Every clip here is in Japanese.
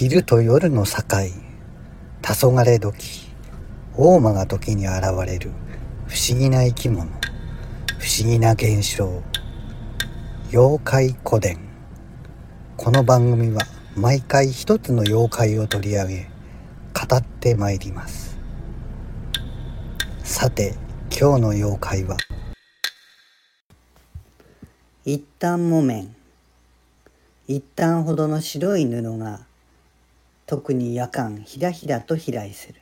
昼と夜の境黄昏時大間が時に現れる不思議な生き物不思議な現象妖怪古典。この番組は毎回一つの妖怪を取り上げ語ってまいります。さて今日の妖怪は一旦木綿。一旦ほどの白い布が特に夜間ひらひらと飛来する。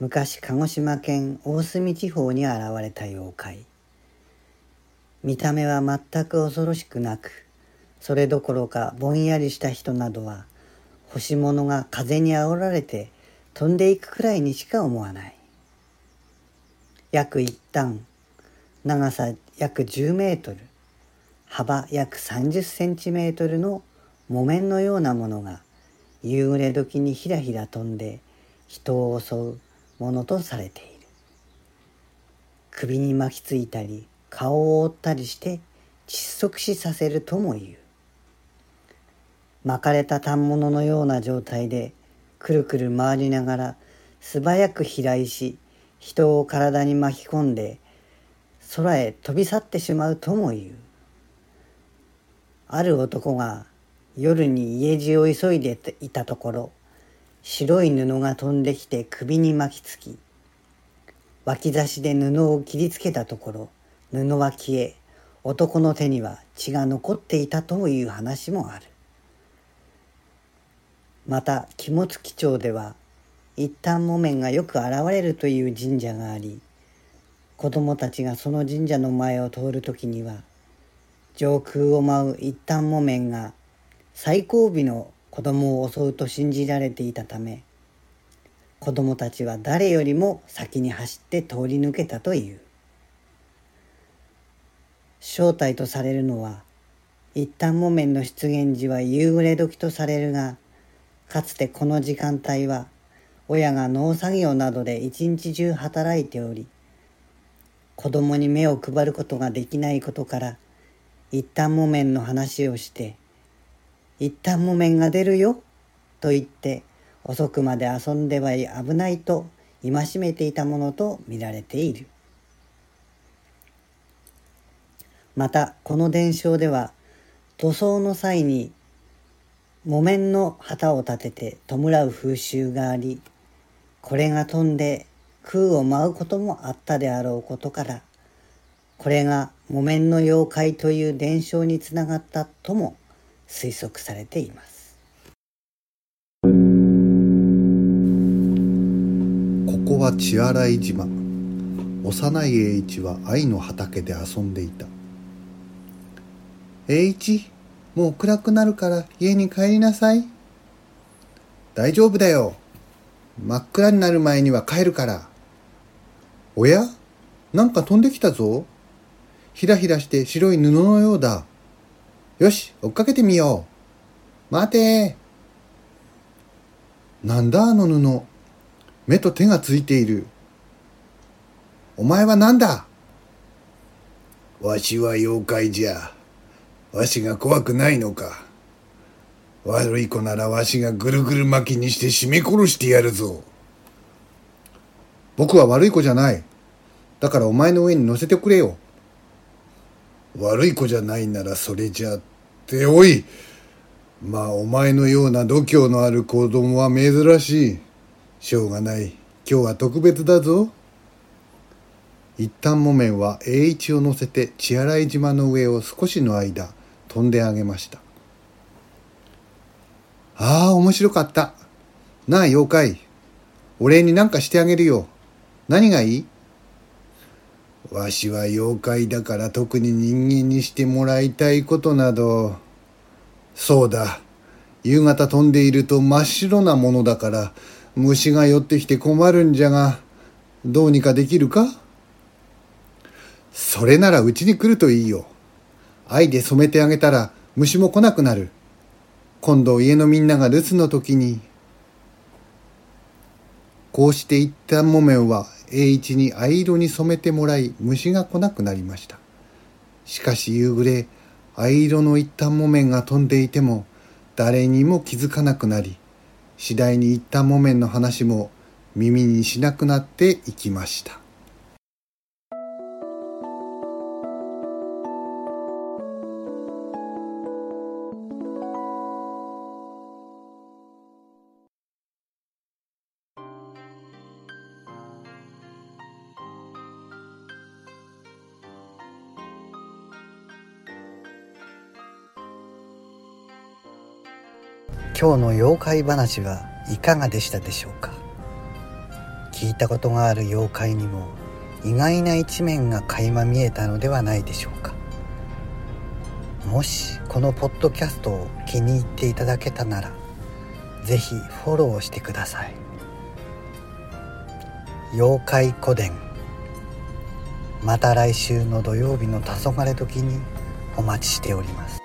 昔鹿児島県大隅地方に現れた妖怪。見た目は全く恐ろしくなくそれどころかぼんやりした人などは干し物が風にあおられて飛んでいくくらいにしか思わない。約一旦長さ約10メートル幅約30センチメートルの木綿のようなものが夕暮れ時にひらひら飛んで人を襲うものとされている。首に巻きついたり顔を覆ったりして窒息死させるとも言う。巻かれた反物のような状態でくるくる回りながら素早く飛来し人を体に巻き込んで空へ飛び去ってしまうとも言う。ある男が夜に家路を急いでいたところ白い布が飛んできて首に巻きつき脇差しで布を切りつけたところ布は消え男の手には血が残っていたという話もある。また肝付町では一旦木綿がよく現れるという神社があり子供たちがその神社の前を通る時には上空を舞う一旦木綿が最後尾の子供を襲うと信じられていたため子供たちは誰よりも先に走って通り抜けたという。正体とされるのは一旦木綿の出現時は夕暮れ時とされるがかつてこの時間帯は親が農作業などで一日中働いており子供に目を配ることができないことから一旦木綿の話をして一旦木綿が出るよ。と言って遅くまで遊んでは危ないと戒めていたものと見られている。またこの伝承では塗装の際に木綿の旗を立てて弔う風習がありこれが飛んで空を舞うこともあったであろうことからこれが木綿の妖怪という伝承につながったとも推測されています。ここは血洗島。幼い栄一は愛の畑で遊んでいた。栄一もう暗くなるから家に帰りなさい。大丈夫だよ。真っ暗になる前には帰るから。おや？なんか飛んできたぞ。ひらひらして白い布のようだ。よし、追っかけてみよう。待てなんだあの布。目と手がついている。お前は何だわしは妖怪じゃ。わしが怖くないのか。悪い子ならわしがぐるぐる巻きにして絞め殺してやるぞ。僕は悪い子じゃない。だからお前の上に乗せてくれよ。悪い子じゃないならそれじゃっておい。まあお前のような度胸のある子供は珍しい。しょうがない。今日は特別だぞ。一旦木綿は栄一を乗せて血洗島の上を少しの間飛んであげました。ああ面白かった。なあ妖怪。お礼に何かしてあげるよ。何がいい？わしは妖怪だから特に人間にしてもらいたいことなど、そうだ。夕方飛んでいると真っ白なものだから虫が寄ってきて困るんじゃが、どうにかできるか？それならうちに来るといいよ。愛で染めてあげたら虫も来なくなる。今度家のみんなが留守の時に。こうして一旦木綿は栄一に藍色に染めてもらい虫が来なくなりました。しかし夕暮れ藍色の一旦木綿が飛んでいても誰にも気づかなくなり次第に一旦木綿の話も耳にしなくなっていきました。今日の妖怪話はいかがでしたでしょうか？聞いたことがある妖怪にも意外な一面が垣間見えたのではないでしょうか？もしこのポッドキャストを気に入っていただけたなら是非フォローしてください。妖怪古典。また来週の土曜日の黄昏時にお待ちしております。